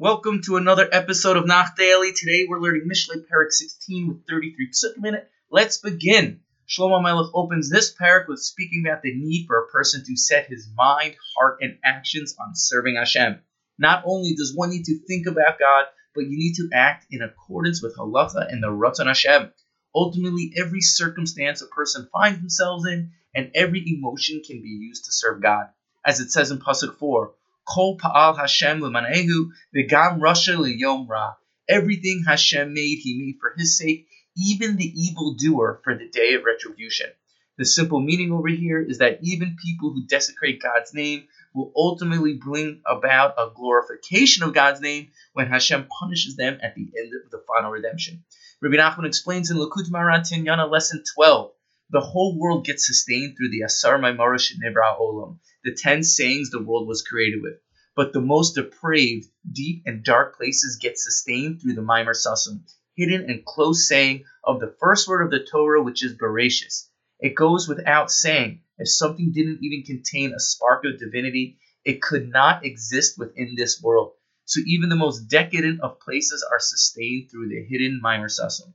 Welcome to another episode of Nach Daily. Today we're learning Mishlei Perek 16 with 33 psukim in it. Let's begin. Shlomo Melech opens this perek with speaking about the need for a person to set his mind, heart, and actions on serving Hashem. Not only does one need to think about God, but you need to act in accordance with halacha and the Ratzon Hashem. Ultimately, every circumstance a person finds themselves in and every emotion can be used to serve God. As it says in Pasuk 4, Kol pa'al Hashem l'manehu v'gam rasha liyom ra. Everything Hashem made, He made for His sake, even the evildoer for the day of retribution. The simple meaning over here is that even people who desecrate God's name will ultimately bring about a glorification of God's name when Hashem punishes them at the end of the final redemption. Rabbi Nachman explains in Likutei Moharan Tinyana lesson 12 the whole world gets sustained through the Asar Maimorish Nivra Olam, the ten sayings the world was created with. But the most depraved, deep, and dark places get sustained through the Ma'amar Sasum, hidden and close saying of the first word of the Torah, which is Bereshis. It goes without saying, if something didn't even contain a spark of divinity, it could not exist within this world. So even the most decadent of places are sustained through the hidden Ma'amar Sasum.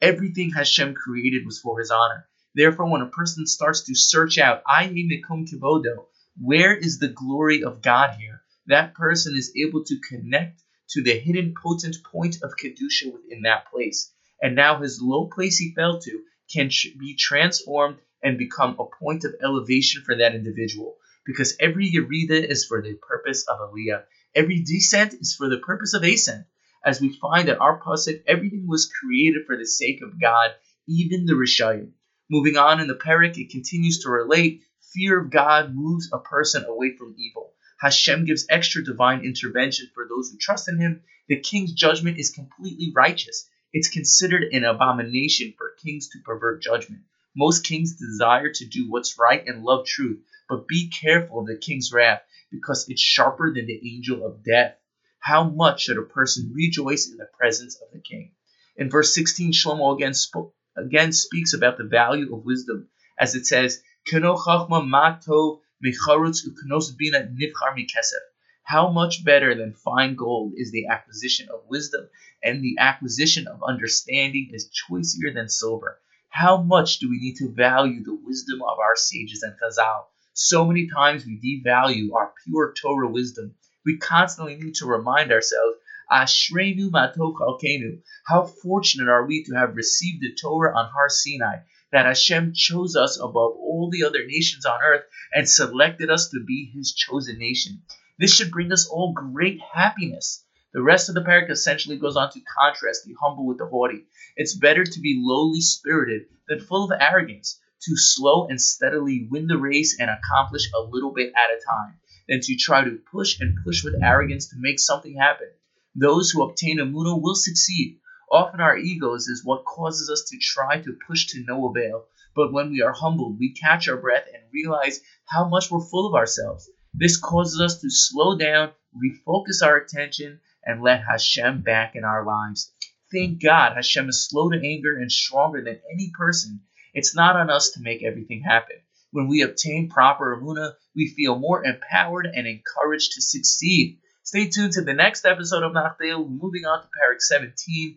Everything Hashem created was for his honor. Therefore, when a person starts to search out, I Mikum Kivodo, where is the glory of God here? That person is able to connect to the hidden potent point of Kedusha within that place. And now his low place he fell to can be transformed and become a point of elevation for that individual. Because every Yerida is for the purpose of Aliyah. Every descent is for the purpose of ascent. As we find that our pasuk, everything was created for the sake of God, even the Reshaim. Moving on in the perek, it continues to relate fear of God moves a person away from evil. Hashem gives extra divine intervention for those who trust in Him. The king's judgment is completely righteous. It's considered an abomination for kings to pervert judgment. Most kings desire to do what's right and love truth, but be careful of the king's wrath, because it's sharper than the angel of death. How much should a person rejoice in the presence of the king? In verse 16, Shlomo again spoke again speaks about the value of wisdom, as it says, How much better than fine gold is the acquisition of wisdom, and the acquisition of understanding is choicer than silver. How much do we need to value the wisdom of our sages and Chazal? So many times we devalue our pure Torah wisdom. We constantly need to remind ourselves Ashreinu matov chalkenu. How fortunate are we to have received the Torah on Har Sinai, that Hashem chose us above all the other nations on earth and selected us to be His chosen nation. This should bring us all great happiness. The rest of the perek essentially goes on to contrast the humble with the haughty. It's better to be lowly spirited than full of arrogance, to slow and steadily win the race and accomplish a little bit at a time, than to try to push and push with arrogance to make something happen. Those who obtain a Emunah will succeed. Often our egos is what causes us to try to push to no avail. But when we are humbled, we catch our breath and realize how much we're full of ourselves. This causes us to slow down, refocus our attention, and let Hashem back in our lives. Thank God Hashem is slow to anger and stronger than any person. It's not on us to make everything happen. When we obtain proper Emunah, we feel more empowered and encouraged to succeed. Stay tuned to the next episode of Nach Daily, moving on to Perek 17.